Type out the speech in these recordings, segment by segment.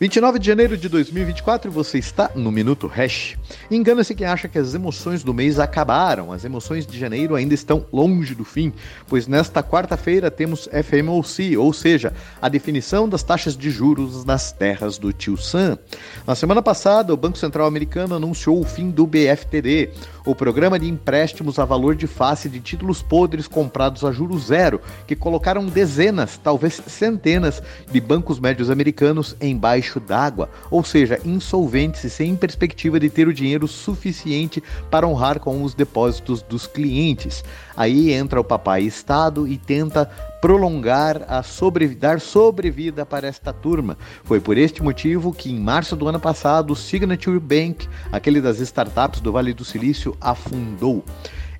29 de janeiro de 2024, você está no Minuto Hash. Engana-se quem acha que as emoções do mês acabaram. As emoções de janeiro ainda estão longe do fim, pois nesta quarta-feira temos FMOC, ou seja, a definição das taxas de juros nas terras do tio Sam. Na semana passada, o Banco Central Americano anunciou o fim do BFTD, o programa de empréstimos a valor de face de títulos podres comprados a juros zero, que colocaram dezenas, talvez centenas, de bancos médios americanos em baixo debaixo d'água, ou seja, insolventes e sem perspectiva de ter o dinheiro suficiente para honrar com os depósitos dos clientes. Aí entra o papai Estado e tenta prolongar a sobrevida, dar sobrevida para esta turma. Foi por este motivo que em março do ano passado o Signature Bank, aquele das startups do Vale do Silício, afundou.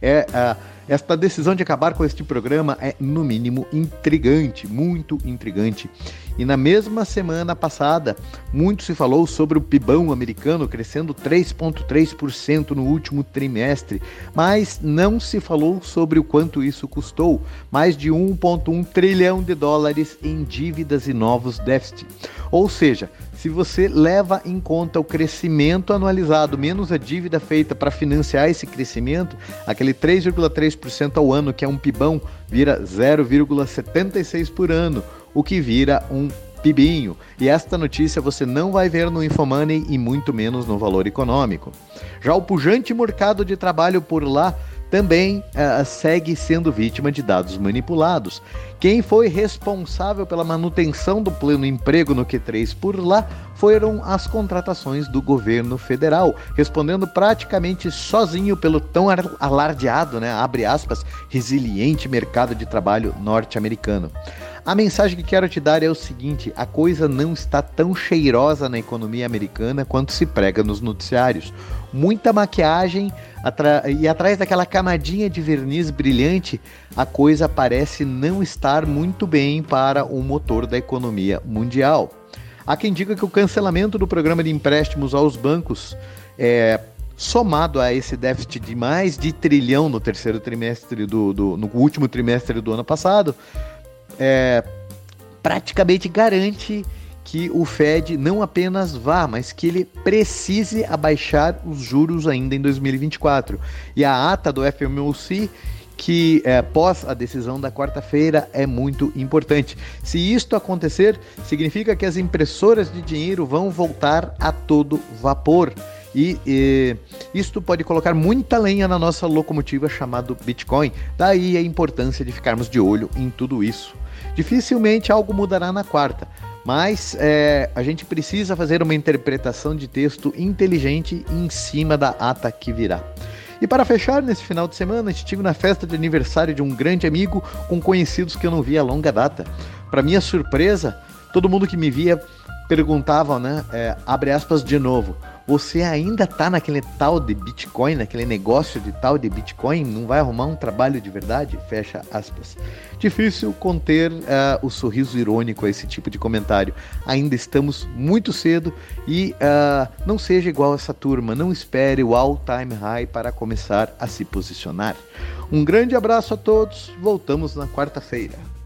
É, uh, esta decisão de acabar com este programa é, no mínimo, intrigante, muito intrigante. E na mesma semana passada, muito se falou sobre o PIBão americano crescendo 3,3% no último trimestre, mas não se falou sobre o quanto isso custou. Mais de 1,1 trilhão de dólares em dívidas e novos déficits. Ou seja, se você leva em conta o crescimento anualizado menos a dívida feita para financiar esse crescimento, aquele 3,3% ao ano, que é um PIBão, vira 0,76 por ano o que vira um pibinho. E esta notícia você não vai ver no Infomoney e muito menos no valor econômico. Já o pujante mercado de trabalho por lá também uh, segue sendo vítima de dados manipulados. Quem foi responsável pela manutenção do pleno emprego no Q3 por lá foram as contratações do governo federal, respondendo praticamente sozinho pelo tão alardeado, né, abre aspas, resiliente mercado de trabalho norte-americano. A mensagem que quero te dar é o seguinte: a coisa não está tão cheirosa na economia americana quanto se prega nos noticiários. Muita maquiagem e atrás daquela camadinha de verniz brilhante, a coisa parece não estar muito bem para o motor da economia mundial. Há quem diga que o cancelamento do programa de empréstimos aos bancos é, somado a esse déficit de mais de trilhão no terceiro trimestre do, do no último trimestre do ano passado, é, praticamente garante que o Fed não apenas vá, mas que ele precise abaixar os juros ainda em 2024. E a ata do FOMC que é, pós a decisão da quarta-feira é muito importante. Se isto acontecer, significa que as impressoras de dinheiro vão voltar a todo vapor. E, e isto pode colocar muita lenha na nossa locomotiva chamada Bitcoin. Daí a importância de ficarmos de olho em tudo isso. Dificilmente algo mudará na quarta, mas é, a gente precisa fazer uma interpretação de texto inteligente em cima da ata que virá. E para fechar, nesse final de semana, estive na festa de aniversário de um grande amigo com conhecidos que eu não via há longa data. Para minha surpresa, todo mundo que me via perguntava, né, é, abre aspas de novo, você ainda tá naquele tal de Bitcoin, naquele negócio de tal de Bitcoin, não vai arrumar um trabalho de verdade? Fecha aspas. Difícil conter uh, o sorriso irônico a esse tipo de comentário. Ainda estamos muito cedo e uh, não seja igual essa turma, não espere o all-time high para começar a se posicionar. Um grande abraço a todos, voltamos na quarta-feira.